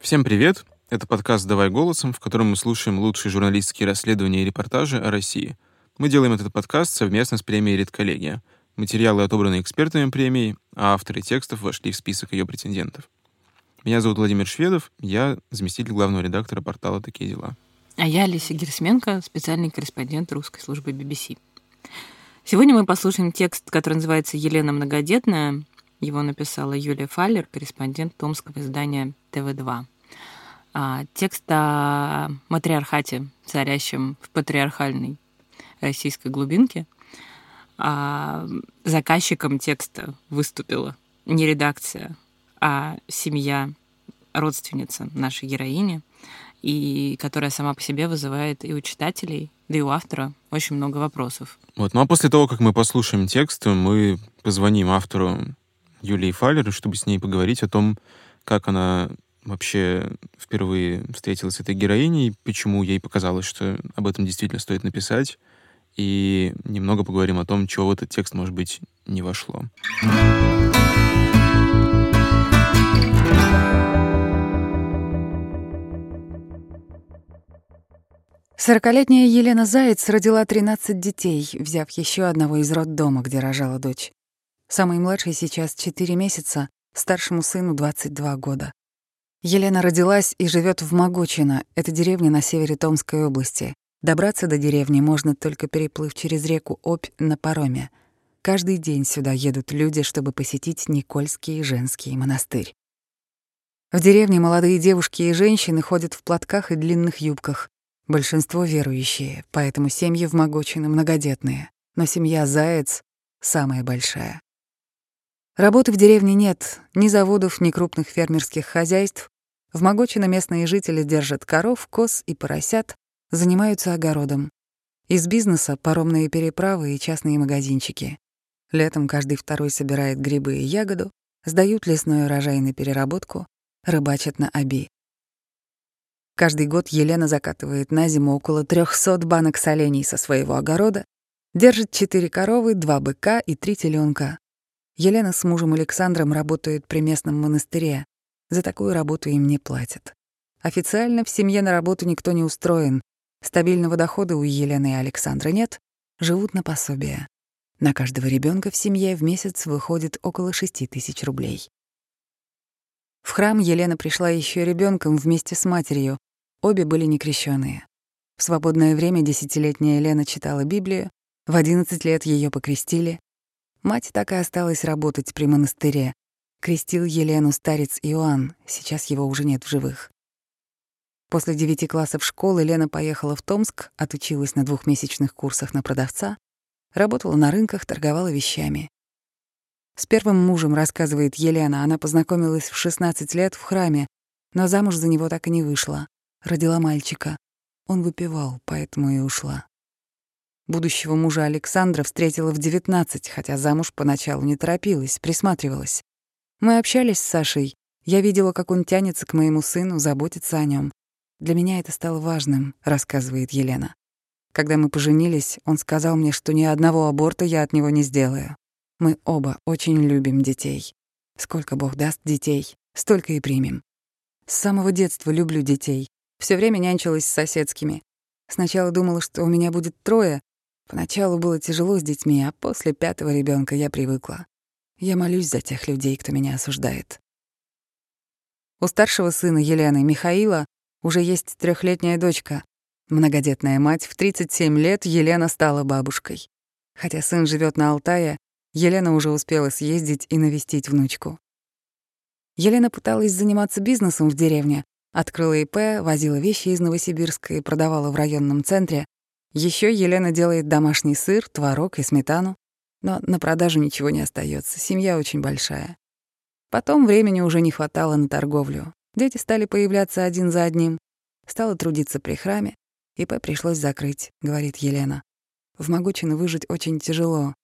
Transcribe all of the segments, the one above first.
Всем привет! Это подкаст «Давай голосом», в котором мы слушаем лучшие журналистские расследования и репортажи о России. Мы делаем этот подкаст совместно с премией «Редколлегия». Материалы отобраны экспертами премии, а авторы текстов вошли в список ее претендентов. Меня зовут Владимир Шведов, я заместитель главного редактора портала «Такие дела». А я Алиса Герсменко, специальный корреспондент русской службы BBC. Сегодня мы послушаем текст, который называется «Елена многодетная». Его написала Юлия Фаллер, корреспондент томского издания ТВ-2. А, текст о матриархате, царящем в патриархальной российской глубинке. А заказчиком текста выступила не редакция, а семья, родственница нашей героини, и которая сама по себе вызывает и у читателей, да и у автора очень много вопросов. Вот. Ну а после того, как мы послушаем текст, мы позвоним автору Юлии Фаллер, чтобы с ней поговорить о том, как она вообще впервые встретилась с этой героиней, почему ей показалось, что об этом действительно стоит написать, и немного поговорим о том, чего в этот текст, может быть, не вошло. Сорокалетняя Елена Заяц родила 13 детей, взяв еще одного из роддома, где рожала дочь. Самый младший сейчас 4 месяца, старшему сыну 22 года. Елена родилась и живет в Могочино, это деревня на севере Томской области. Добраться до деревни можно только переплыв через реку Обь на пароме. Каждый день сюда едут люди, чтобы посетить Никольский женский монастырь. В деревне молодые девушки и женщины ходят в платках и длинных юбках. Большинство верующие, поэтому семьи в Могочино многодетные. Но семья Заяц — самая большая. Работы в деревне нет, ни заводов, ни крупных фермерских хозяйств. В Могочино местные жители держат коров, коз и поросят, занимаются огородом. Из бизнеса — паромные переправы и частные магазинчики. Летом каждый второй собирает грибы и ягоду, сдают лесной урожай на переработку, рыбачат на оби. Каждый год Елена закатывает на зиму около 300 банок солений со своего огорода, держит четыре коровы, два быка и три теленка. Елена с мужем Александром работают при местном монастыре. За такую работу им не платят. Официально в семье на работу никто не устроен. Стабильного дохода у Елены и Александра нет, живут на пособие. На каждого ребенка в семье в месяц выходит около 6 тысяч рублей. В храм Елена пришла еще ребенком вместе с матерью, Обе были некрещенные. В свободное время десятилетняя Лена читала Библию, в 11 лет ее покрестили. Мать так и осталась работать при монастыре. Крестил Елену старец Иоанн, сейчас его уже нет в живых. После девяти классов школы Лена поехала в Томск, отучилась на двухмесячных курсах на продавца, работала на рынках, торговала вещами. С первым мужем, рассказывает Елена, она познакомилась в 16 лет в храме, но замуж за него так и не вышла. Родила мальчика. Он выпивал, поэтому и ушла. Будущего мужа Александра встретила в 19, хотя замуж поначалу не торопилась, присматривалась. Мы общались с Сашей. Я видела, как он тянется к моему сыну, заботится о нем. Для меня это стало важным, рассказывает Елена. Когда мы поженились, он сказал мне, что ни одного аборта я от него не сделаю. Мы оба очень любим детей. Сколько Бог даст детей, столько и примем. С самого детства люблю детей. Все время нянчилась с соседскими. Сначала думала, что у меня будет трое. Поначалу было тяжело с детьми, а после пятого ребенка я привыкла. Я молюсь за тех людей, кто меня осуждает. У старшего сына Елены, Михаила, уже есть трехлетняя дочка. Многодетная мать, в 37 лет Елена стала бабушкой. Хотя сын живет на Алтае, Елена уже успела съездить и навестить внучку. Елена пыталась заниматься бизнесом в деревне, Открыла ИП, возила вещи из Новосибирска и продавала в районном центре. Еще Елена делает домашний сыр, творог и сметану. Но на продажу ничего не остается. семья очень большая. Потом времени уже не хватало на торговлю. Дети стали появляться один за одним. Стала трудиться при храме. ИП пришлось закрыть, говорит Елена. В Могучино выжить очень тяжело.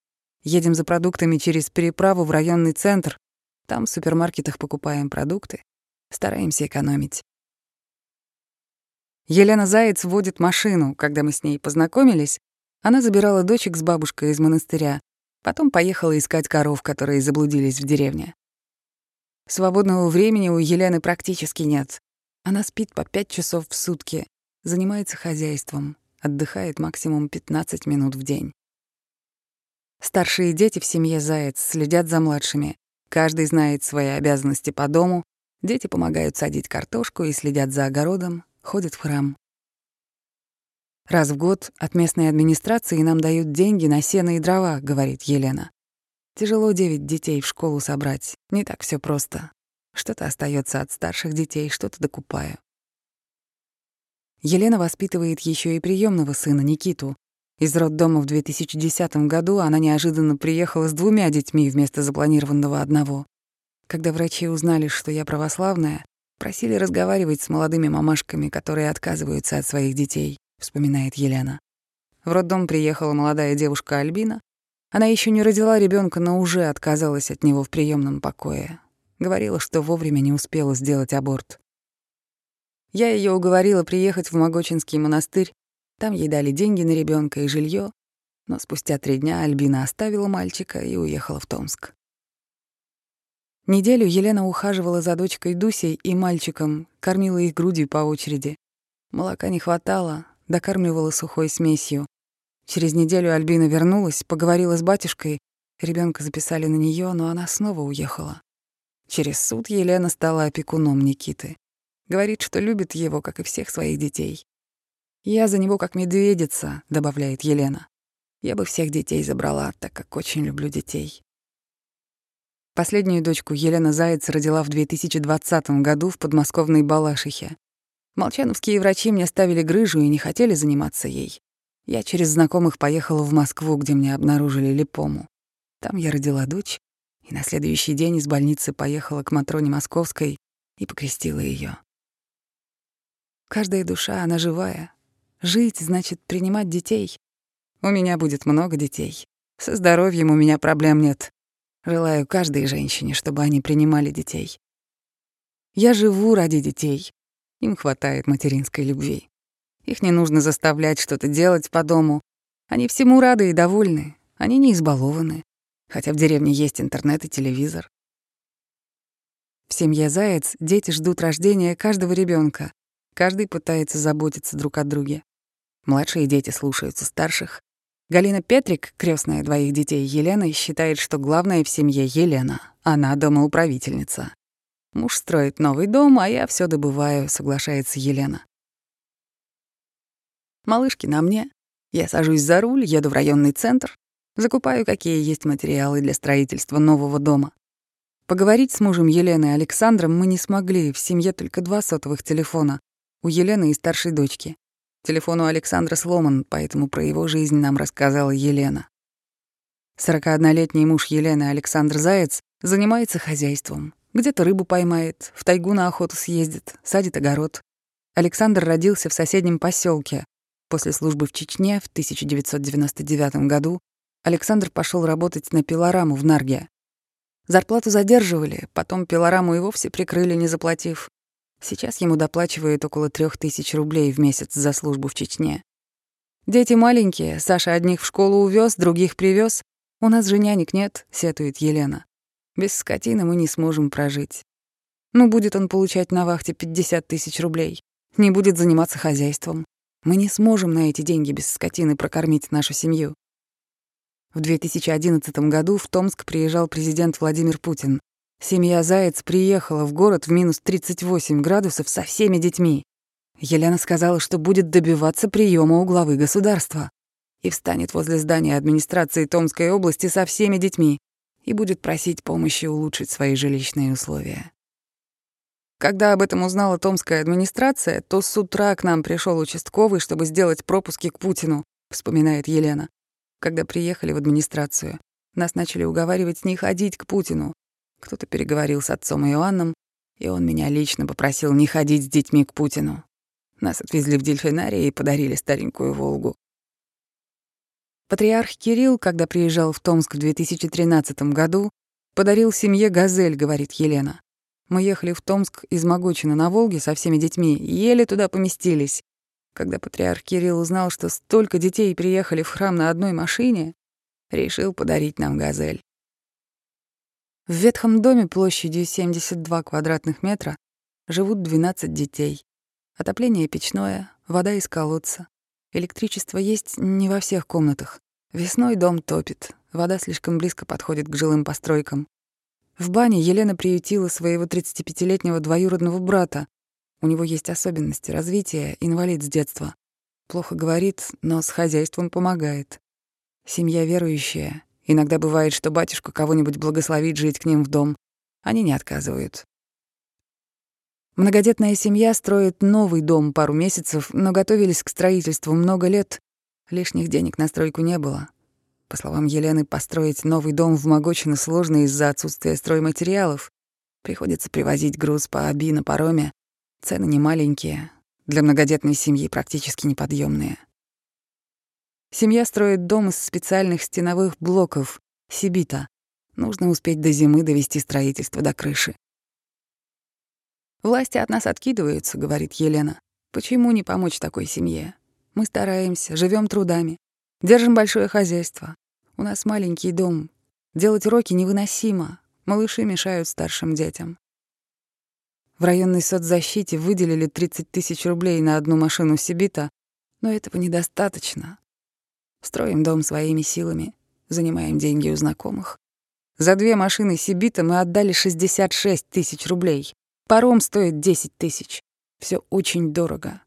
Едем за продуктами через переправу в районный центр. Там в супермаркетах покупаем продукты. Стараемся экономить. Елена Заяц водит машину. Когда мы с ней познакомились, Она забирала дочек с бабушкой из монастыря, потом поехала искать коров, которые заблудились в деревне. Свободного времени у Елены практически нет. Она спит по пять часов в сутки, занимается хозяйством, отдыхает максимум 15 минут в день. Старшие дети в семье Заяц следят за младшими. Каждый знает свои обязанности по дому. Дети помогают садить картошку и следят за огородом, ходят в храм. Раз в год от местной администрации нам дают деньги на сено и дрова, говорит Елена. Тяжело девять детей в школу собрать, не так все просто. Что-то остается от старших детей, что-то докупаю. Елена воспитывает еще и приемного сына Никиту. Из роддома в 2010 году она неожиданно приехала с двумя детьми вместо запланированного одного. Когда врачи узнали, что я православная, просили разговаривать с молодыми мамашками, которые отказываются от своих детей, вспоминает Елена. В роддом приехала молодая девушка Альбина. Она еще не родила ребенка, но уже отказалась от него в приемном покое. Говорила, что вовремя не успела сделать аборт. Я ее уговорила приехать в Могочинский монастырь. Там ей дали деньги на ребенка и жилье, но спустя три дня Альбина оставила мальчика и уехала в Томск. Неделю Елена ухаживала за дочкой Дусей и мальчиком, кормила их грудью по очереди. Молока не хватало, докармливала сухой смесью. Через неделю Альбина вернулась, поговорила с батюшкой, ребенка записали на нее, но она снова уехала. Через суд Елена стала опекуном Никиты. Говорит, что любит его, как и всех своих детей. «Я за него как медведица», — добавляет Елена. «Я бы всех детей забрала, так как очень люблю детей». Последнюю дочку Елена Заяц родила в 2020 году в подмосковной Балашихе. Молчановские врачи мне ставили грыжу и не хотели заниматься ей. Я через знакомых поехала в Москву, где мне обнаружили липому. Там я родила дочь, и на следующий день из больницы поехала к Матроне Московской и покрестила ее. Каждая душа, она живая. Жить значит принимать детей. У меня будет много детей. Со здоровьем у меня проблем нет. Желаю каждой женщине, чтобы они принимали детей. Я живу ради детей. Им хватает материнской любви. Их не нужно заставлять что-то делать по дому. Они всему рады и довольны. Они не избалованы. Хотя в деревне есть интернет и телевизор. В семье Заяц дети ждут рождения каждого ребенка. Каждый пытается заботиться друг о друге. Младшие дети слушаются старших. Галина Петрик, крестная двоих детей Елены, считает, что главная в семье Елена. Она домоуправительница. Муж строит новый дом, а я все добываю, соглашается Елена. Малышки на мне. Я сажусь за руль, еду в районный центр, закупаю, какие есть материалы для строительства нового дома. Поговорить с мужем Елены Александром мы не смогли, в семье только два сотовых телефона у Елены и старшей дочки. Телефон у Александра сломан, поэтому про его жизнь нам рассказала Елена. 41-летний муж Елены Александр Заяц занимается хозяйством. Где-то рыбу поймает, в тайгу на охоту съездит, садит огород. Александр родился в соседнем поселке. После службы в Чечне в 1999 году Александр пошел работать на пилораму в Нарге. Зарплату задерживали, потом пилораму и вовсе прикрыли, не заплатив. Сейчас ему доплачивают около трех тысяч рублей в месяц за службу в Чечне. Дети маленькие, Саша одних в школу увез, других привез. У нас же нянек нет, сетует Елена. Без скотины мы не сможем прожить. Ну, будет он получать на вахте 50 тысяч рублей. Не будет заниматься хозяйством. Мы не сможем на эти деньги без скотины прокормить нашу семью. В 2011 году в Томск приезжал президент Владимир Путин. Семья Заяц приехала в город в минус 38 градусов со всеми детьми. Елена сказала, что будет добиваться приема у главы государства и встанет возле здания администрации Томской области со всеми детьми и будет просить помощи улучшить свои жилищные условия. Когда об этом узнала томская администрация, то с утра к нам пришел участковый, чтобы сделать пропуски к Путину, вспоминает Елена. Когда приехали в администрацию, нас начали уговаривать не ходить к Путину, кто-то переговорил с отцом Иоанном, и он меня лично попросил не ходить с детьми к Путину. Нас отвезли в дельфинарий и подарили старенькую «Волгу». Патриарх Кирилл, когда приезжал в Томск в 2013 году, подарил семье «Газель», говорит Елена. Мы ехали в Томск из Могочина на Волге со всеми детьми, еле туда поместились. Когда патриарх Кирилл узнал, что столько детей приехали в храм на одной машине, решил подарить нам газель. В ветхом доме площадью 72 квадратных метра живут 12 детей. Отопление печное, вода из колодца. Электричество есть не во всех комнатах. Весной дом топит, вода слишком близко подходит к жилым постройкам. В бане Елена приютила своего 35-летнего двоюродного брата. У него есть особенности развития, инвалид с детства. Плохо говорит, но с хозяйством помогает. Семья верующая. Иногда бывает, что батюшка кого-нибудь благословит жить к ним в дом. Они не отказывают. Многодетная семья строит новый дом пару месяцев, но готовились к строительству много лет. Лишних денег на стройку не было. По словам Елены, построить новый дом в Могочино сложно из-за отсутствия стройматериалов. Приходится привозить груз по Аби на пароме. Цены не маленькие, для многодетной семьи практически неподъемные. Семья строит дом из специальных стеновых блоков, сибита. Нужно успеть до зимы довести строительство до крыши. «Власти от нас откидываются», — говорит Елена. «Почему не помочь такой семье? Мы стараемся, живем трудами. Держим большое хозяйство. У нас маленький дом. Делать уроки невыносимо. Малыши мешают старшим детям. В районной соцзащите выделили 30 тысяч рублей на одну машину Сибита, но этого недостаточно. Строим дом своими силами, занимаем деньги у знакомых. За две машины Сибита мы отдали 66 тысяч рублей. Паром стоит 10 тысяч. Все очень дорого.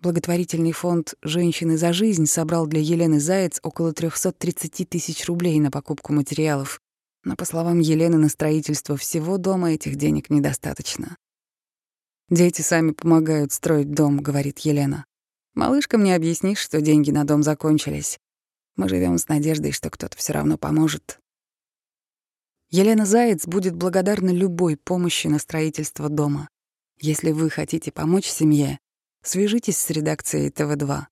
Благотворительный фонд «Женщины за жизнь» собрал для Елены Заяц около 330 тысяч рублей на покупку материалов. Но, по словам Елены, на строительство всего дома этих денег недостаточно. «Дети сами помогают строить дом», — говорит Елена. «Малышкам не объяснишь, что деньги на дом закончились. Мы живем с надеждой, что кто-то все равно поможет». Елена Заяц будет благодарна любой помощи на строительство дома. Если вы хотите помочь семье, Свяжитесь с редакцией ТВ2.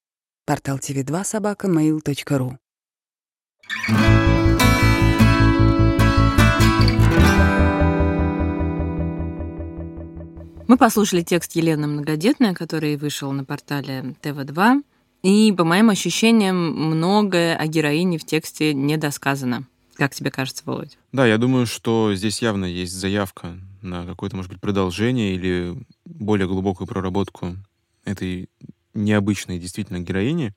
Портал tv2 собака mail.ru. Мы послушали текст Елены Многодетная, который вышел на портале ТВ2. И, по моим ощущениям, многое о героине в тексте недосказано. Как тебе кажется, Володь? Да, я думаю, что здесь явно есть заявка на какое-то, может быть, продолжение или более глубокую проработку этой необычной действительно героини.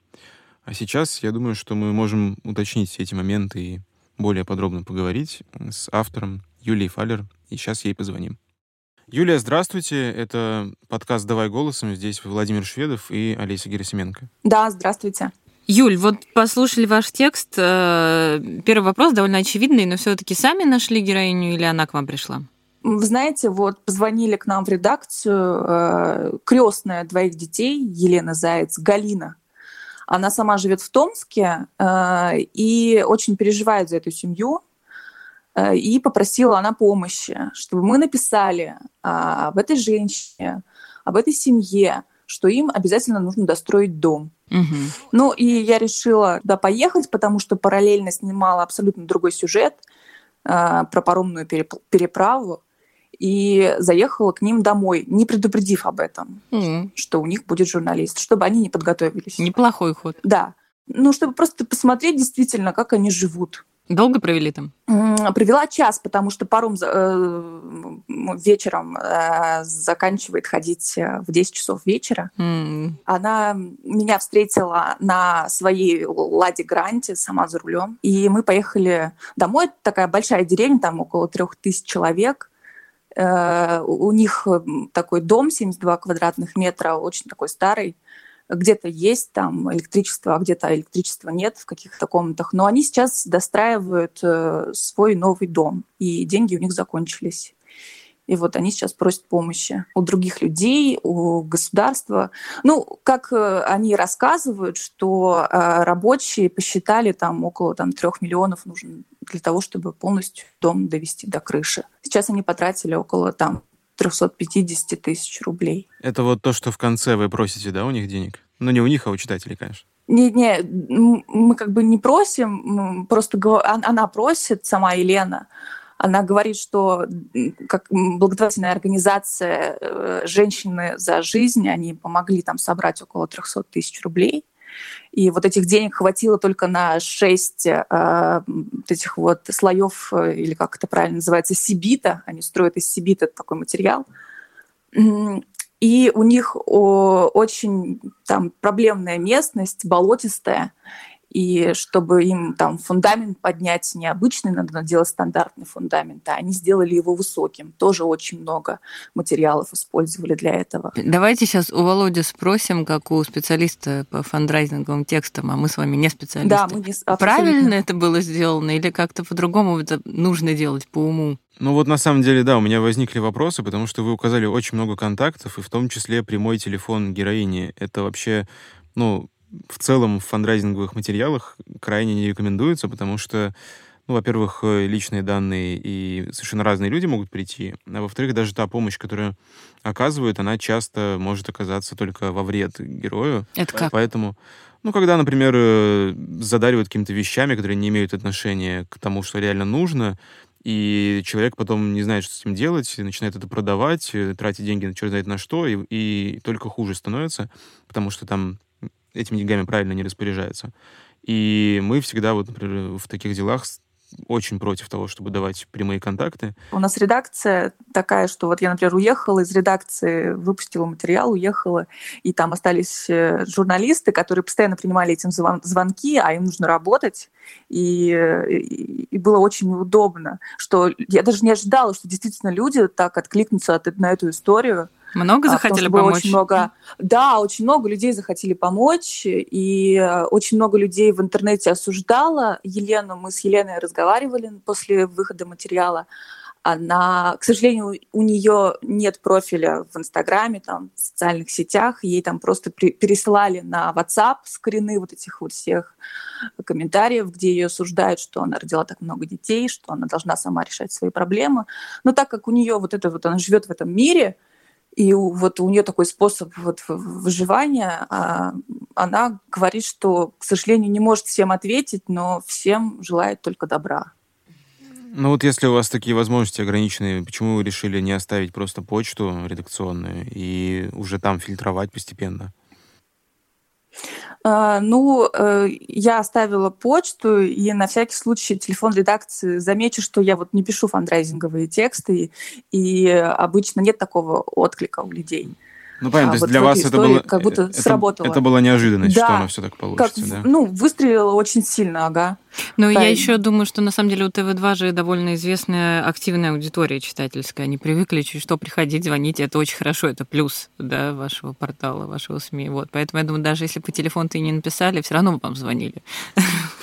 А сейчас я думаю, что мы можем уточнить все эти моменты и более подробно поговорить с автором Юлией Фалер. И сейчас ей позвоним. Юлия, здравствуйте. Это подкаст «Давай голосом». Здесь Владимир Шведов и Олеся Герасименко. Да, здравствуйте. Юль, вот послушали ваш текст. Э, первый вопрос довольно очевидный, но все-таки сами нашли героиню или она к вам пришла? Вы знаете, вот позвонили к нам в редакцию э, крестная двоих детей Елена Заяц, Галина. Она сама живет в Томске э, и очень переживает за эту семью. Э, и попросила она помощи, чтобы мы написали э, об этой женщине, об этой семье, что им обязательно нужно достроить дом. Угу. Ну и я решила туда поехать, потому что параллельно снимала абсолютно другой сюжет э, про паромную переправу и заехала к ним домой, не предупредив об этом, mm. что у них будет журналист, чтобы они не подготовились. Неплохой ход. Да. Ну, чтобы просто посмотреть действительно, как они живут. Долго провели там? Провела час, потому что паром э, вечером э, заканчивает ходить э, в 10 часов вечера. Mm. Она меня встретила на своей Ладе Гранте, сама за рулем. И мы поехали домой. Это такая большая деревня, там около трех тысяч человек. У них такой дом 72 квадратных метра, очень такой старый. Где-то есть там электричество, а где-то электричества нет в каких-то комнатах. Но они сейчас достраивают э, свой новый дом, и деньги у них закончились. И вот они сейчас просят помощи у других людей, у государства. Ну, как э, они рассказывают, что рабочие посчитали там около там, трех миллионов нужно для того, чтобы полностью дом довести до крыши. Сейчас они потратили около там 350 тысяч рублей. Это вот то, что в конце вы просите, да, у них денег? Ну, не у них, а у читателей, конечно. Не, не, мы как бы не просим, просто она просит, сама Елена, Она говорит, что как благотворительная организация э, «Женщины за жизнь», они помогли там собрать около 300 тысяч рублей. И вот этих денег хватило только на шесть э, этих вот слоев, э, или как это правильно называется, сибита. Они строят из сибита такой материал. И у них очень там проблемная местность, болотистая и чтобы им там фундамент поднять необычный, надо делать стандартный фундамент, а они сделали его высоким. Тоже очень много материалов использовали для этого. Давайте сейчас у Володи спросим, как у специалиста по фандрайзинговым текстам, а мы с вами не специалисты. Да, мы не абсолютно. Правильно это было сделано или как-то по-другому это нужно делать по уму? Ну вот на самом деле, да, у меня возникли вопросы, потому что вы указали очень много контактов, и в том числе прямой телефон героини. Это вообще, ну, в целом в фандрайзинговых материалах крайне не рекомендуется, потому что, ну, во-первых, э, личные данные и совершенно разные люди могут прийти, а во-вторых, даже та помощь, которую оказывают, она часто может оказаться только во вред герою. Это как? Поэтому, ну, когда, например, э, задаривают какими-то вещами, которые не имеют отношения к тому, что реально нужно, и человек потом не знает, что с этим делать, начинает это продавать, э, тратить деньги на черт знает на что, и, и только хуже становится, потому что там этими деньгами правильно не распоряжается. И мы всегда, вот, например, в таких делах очень против того, чтобы давать прямые контакты. У нас редакция такая, что вот я, например, уехала из редакции, выпустила материал, уехала, и там остались э, журналисты, которые постоянно принимали этим звонки, а им нужно работать, и, и, и было очень неудобно, что я даже не ожидала, что действительно люди так откликнутся на эту историю, много а, захотели а, помочь? Очень много, да, очень много людей захотели помочь, и э, очень много людей в интернете осуждало Елену. Мы с Еленой разговаривали после выхода материала. Она, к сожалению, у нее нет профиля в Инстаграме, там, в социальных сетях. Ей там просто пересылали на WhatsApp скрины вот этих вот всех комментариев, где ее осуждают, что она родила так много детей, что она должна сама решать свои проблемы. Но так как у нее вот это вот, она живет в этом мире, и вот у нее такой способ вот выживания. А она говорит, что, к сожалению, не может всем ответить, но всем желает только добра. Ну вот если у вас такие возможности ограниченные, почему вы решили не оставить просто почту редакционную и уже там фильтровать постепенно? А, ну, э, я оставила почту, и на всякий случай телефон редакции замечу, что я вот не пишу фандрайзинговые тексты, и обычно нет такого отклика у людей. Ну, понятно, а, то есть вот для вас это было... Как будто это, сработало. Это была неожиданность, да. что оно все так получится, как, да? Ну, выстрелило очень сильно, ага. Ну, я еще думаю, что на самом деле у ТВ-2 же довольно известная активная аудитория читательская. Они привыкли чуть что приходить, звонить. Это очень хорошо, это плюс да, вашего портала, вашего СМИ. Вот. Поэтому я думаю, даже если по телефону-то и не написали, все равно вам звонили.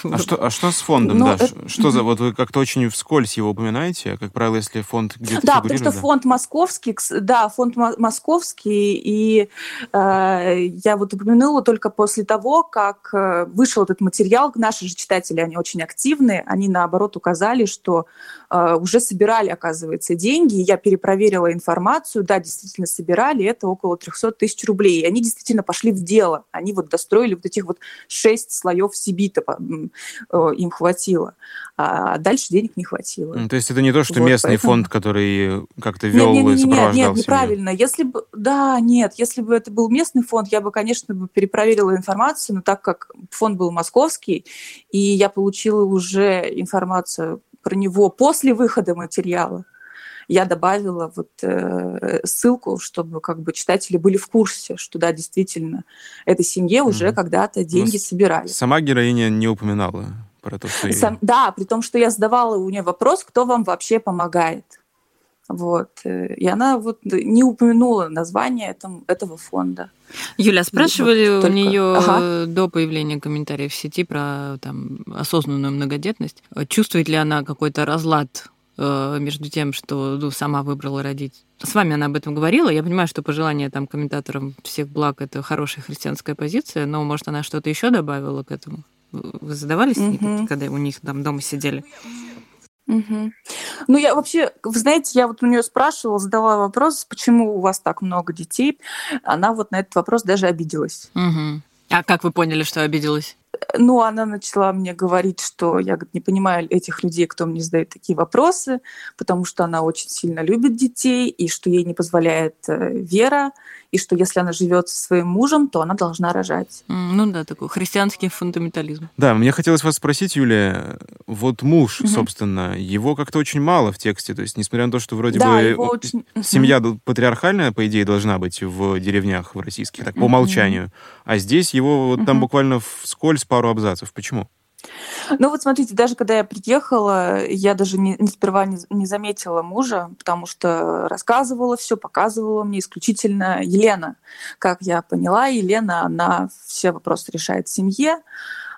А что, а что с фондом, ну, да? Это... Что за... Вот вы как-то очень вскользь его упоминаете, а, как правило, если фонд где-то Да, потому что фонд московский, да, фонд московский, и э, я вот упомянула только после того, как э, вышел этот материал, наши же читатели, они очень активны, они наоборот указали, что э, уже собирали, оказывается, деньги. Я перепроверила информацию, да, действительно собирали, это около 300 тысяч рублей. И они действительно пошли в дело. Они вот достроили вот этих вот шесть слоев Сибита, э, им хватило. А дальше денег не хватило. Ну, то есть это не то, что вот, местный поэтому... фонд, который как-то вел нет, нет, нет, нет, нет, неправильно. Если бы, да, нет, если бы это был местный фонд, я бы, конечно, бы перепроверила информацию, но так как фонд был московский, и я получила уже информацию про него после выхода материала, я добавила вот э, ссылку, чтобы как бы читатели были в курсе, что да, действительно, этой семье уже mm когда-то деньги Но собирали. Сама героиня не упоминала про то, что... Сам, да, при том, что я задавала у нее вопрос, кто вам вообще помогает. Вот. Э, и она вот не упомянула название этом, этого фонда. Юля, спрашивали вот, у нее ага. до появления комментариев в сети про там, осознанную многодетность. Чувствует ли она какой-то разлад между тем, что ну, сама выбрала родить? С вами она об этом говорила. Я понимаю, что пожелание там комментаторам всех благ это хорошая христианская позиция, но может она что-то еще добавила к этому? Вы задавались, угу. когда у них там дома сидели? Угу. Ну, я вообще, вы знаете, я вот у нее спрашивала, задала вопрос, почему у вас так много детей. Она вот на этот вопрос даже обиделась. Угу. А как вы поняли, что обиделась? Ну, она начала мне говорить, что я говорит, не понимаю этих людей, кто мне задает такие вопросы, потому что она очень сильно любит детей, и что ей не позволяет э, вера, и что если она живет со своим мужем, то она должна рожать. Ну да, такой христианский фундаментализм. Да, мне хотелось вас спросить, Юлия, вот муж, угу. собственно, его как-то очень мало в тексте, то есть несмотря на то, что вроде да, бы очень... семья патриархальная, по идее, должна быть в деревнях в российских, так, по умолчанию, а здесь его вот там буквально вскользь пару абзацев. Почему? Ну вот смотрите, даже когда я приехала, я даже не, не сперва не, не заметила мужа, потому что рассказывала все, показывала мне исключительно Елена. Как я поняла, Елена, она все вопросы решает в семье.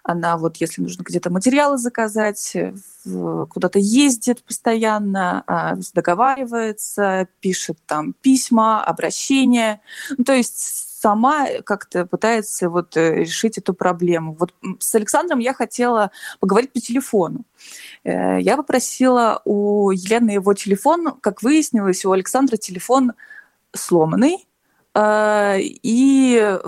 Она вот, если нужно где-то материалы заказать, куда-то ездит постоянно, а, договаривается, пишет там письма, обращения. Ну, то есть сама как-то пытается вот э, решить эту проблему. Вот с Александром я хотела поговорить по телефону. Э, я попросила у Елены его телефон. Как выяснилось, у Александра телефон сломанный, э, и...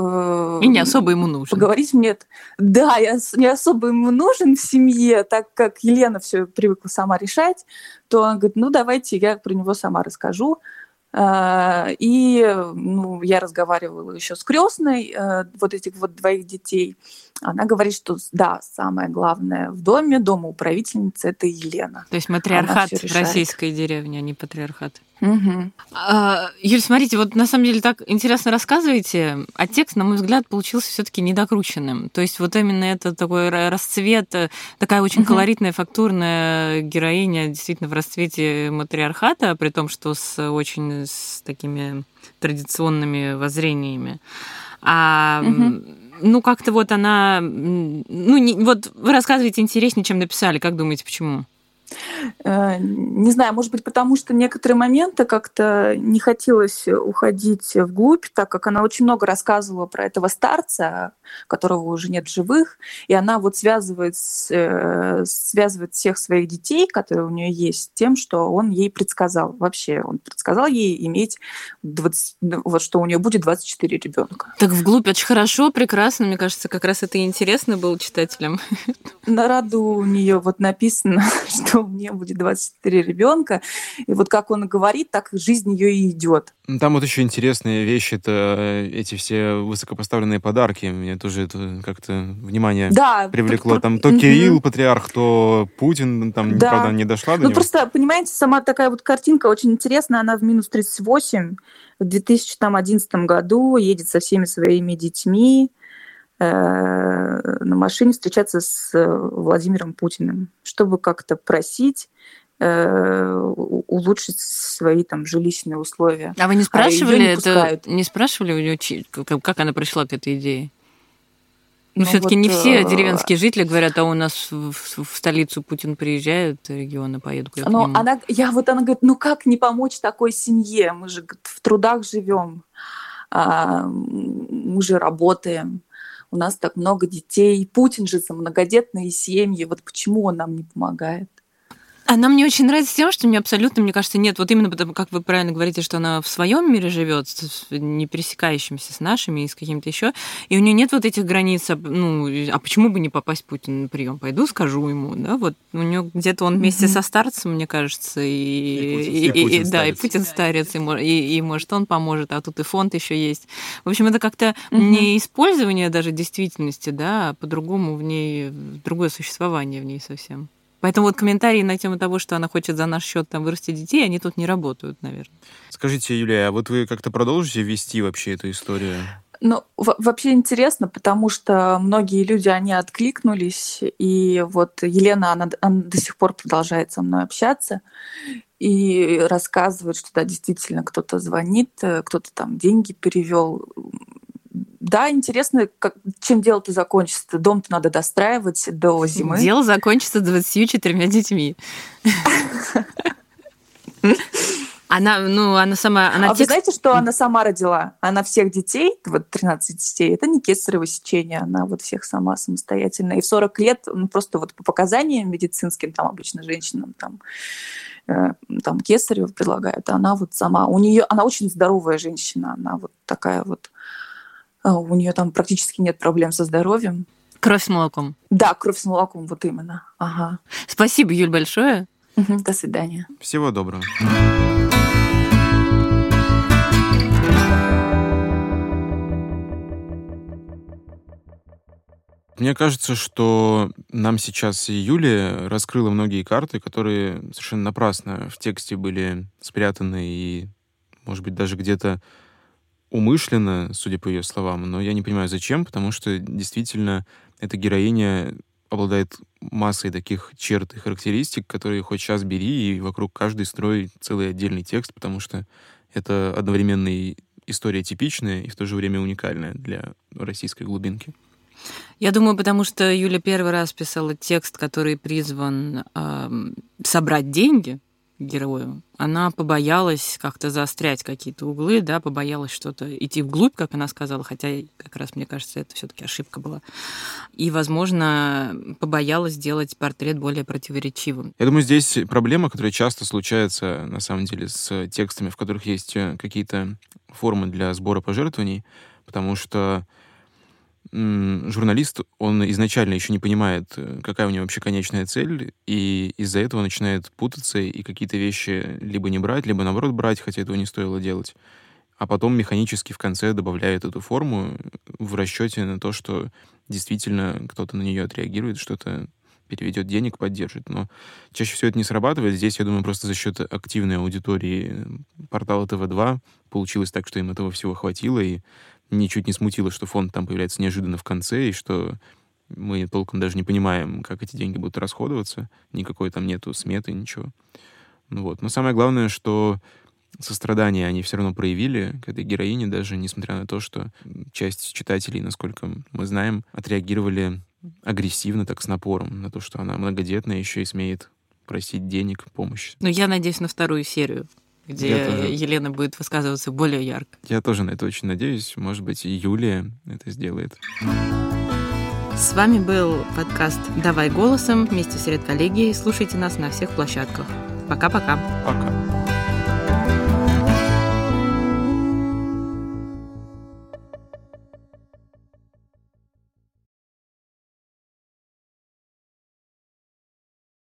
И не особо ему нужен. Поговорить мне... Да, я не особо ему нужен в семье, так как Елена все привыкла сама решать, то он говорит, ну давайте я про него сама расскажу. А, и ну, я разговаривала еще с крестной э, вот этих вот двоих детей. Она говорит, что да, самое главное в доме, дома управительницы это Елена. То есть матриархат российской деревни, а не патриархат. Угу. А, Юль, смотрите, вот на самом деле так интересно рассказываете, а текст, на мой взгляд, получился все-таки недокрученным. То есть вот именно это такой расцвет, такая очень угу. колоритная, фактурная героиня действительно в расцвете матриархата, при том, что с очень с такими традиционными воззрениями. А угу ну, как-то вот она... Ну, не, вот вы рассказываете интереснее, чем написали. Как думаете, почему? Э, не знаю, может быть, потому что некоторые моменты как-то не хотелось уходить вглубь, так как она очень много рассказывала про этого старца, которого уже нет в живых, и она вот связывает, э, связывает всех своих детей, которые у нее есть, тем, что он ей предсказал. Вообще, он предсказал ей иметь 20, ну, вот что у нее будет 24 ребенка. Так вглубь очень хорошо, прекрасно. Мне кажется, как раз это и интересно было читателям. На роду у нее вот написано, что у меня будет 24 ребенка. И вот как он говорит, так жизнь ее и идет. Там вот еще интересные вещи, это э, эти все высокопоставленные подарки. Мне тоже это как-то внимание да, привлекло. Там то Кирилл, патриарх, то Путин, там, да. правда, не дошла до Ну, него. просто, понимаете, сама такая вот картинка очень интересная. Она в минус 38 в 2011 году едет со всеми своими детьми на машине встречаться с э, Владимиром Путиным, чтобы как-то просить э, улучшить свои там жилищные условия. А вы не а спрашивали а не это? Не спрашивали у нее, как она пришла к этой идее? Ну, ну все-таки вот, не все деревенские жители говорят, а у нас в, в столицу Путин приезжает, регионы поедут. Но она, я вот она говорит, ну как не помочь такой семье? Мы же в трудах живем, а, мы же работаем у нас так много детей. Путин же за многодетные семьи. Вот почему он нам не помогает? Она мне очень нравится тем, что мне абсолютно, мне кажется, нет, вот именно потому, как вы правильно говорите, что она в своем мире живет, не пересекающимся с нашими и с каким-то еще, и у нее нет вот этих границ, ну, а почему бы не попасть Путину на прием? Пойду, скажу ему, да, вот у нее где-то он вместе mm-hmm. со старцем, мне кажется, и, и, и, и, и да, и Путин старец, и, и, и может он поможет, а тут и фонд еще есть. В общем, это как-то mm-hmm. не использование даже действительности, да, а по-другому в ней другое существование в ней совсем. Поэтому вот комментарии на тему того, что она хочет за наш счет там вырастить детей, они тут не работают, наверное. Скажите, Юлия, а вот вы как-то продолжите вести вообще эту историю? Ну, вообще интересно, потому что многие люди, они откликнулись, и вот Елена, она, она до сих пор продолжает со мной общаться и рассказывает, что да, действительно кто-то звонит, э, кто-то там деньги перевел да, интересно, как, чем дело-то закончится. Дом-то надо достраивать до зимы. Дело закончится 24 детьми. Она, ну, она сама... Она а текст... вы знаете, что она сама родила? Она всех детей, вот 13 детей, это не кесарево сечение, она вот всех сама самостоятельно. И в 40 лет, ну, просто вот по показаниям медицинским, там обычно женщинам там, э, там кесарево предлагают, а она вот сама, у нее, она очень здоровая женщина, она вот такая вот у нее там практически нет проблем со здоровьем. Кровь с молоком. Да, кровь с молоком, вот именно. Ага. Спасибо, Юль, большое. До свидания. Всего доброго. Мне кажется, что нам сейчас и Юлия раскрыла многие карты, которые совершенно напрасно в тексте были спрятаны и, может быть, даже где-то умышленно, судя по ее словам, но я не понимаю, зачем, потому что действительно эта героиня обладает массой таких черт и характеристик, которые хоть сейчас бери, и вокруг каждой строй целый отдельный текст, потому что это одновременно и история типичная, и в то же время уникальная для российской глубинки. Я думаю, потому что Юля первый раз писала текст, который призван э, собрать деньги герою. Она побоялась как-то заострять какие-то углы, да, побоялась что-то идти вглубь, как она сказала, хотя как раз мне кажется, это все-таки ошибка была. И, возможно, побоялась сделать портрет более противоречивым. Я думаю, здесь проблема, которая часто случается, на самом деле, с текстами, в которых есть э, какие-то формы для сбора пожертвований, потому что журналист, он изначально еще не понимает, э, какая у него вообще конечная цель, и из-за этого начинает путаться и какие-то вещи либо не брать, либо наоборот брать, хотя этого не стоило делать. А потом механически в конце добавляет эту форму в расчете на то, что действительно кто-то на нее отреагирует, что-то переведет денег, поддержит. Но чаще всего это не срабатывает. Здесь, я думаю, просто за счет активной аудитории портала ТВ-2 получилось так, что им этого всего хватило, и ничуть не смутило, что фонд там появляется неожиданно в конце, и что мы толком даже не понимаем, как эти деньги будут расходоваться. Никакой там нету сметы, ничего. Ну вот. Но самое главное, что сострадание они все равно проявили к этой героине, даже несмотря на то, что часть читателей, насколько мы знаем, отреагировали агрессивно, так с напором, на то, что она многодетная, еще и смеет просить денег, помощи. Но я надеюсь на вторую серию где Елена будет высказываться более ярко. Я тоже на это очень надеюсь. Может быть, и Юлия это сделает. С вами был подкаст «Давай голосом» вместе с редколлегией. Слушайте нас на всех площадках. Пока-пока. Пока. -пока. Пока.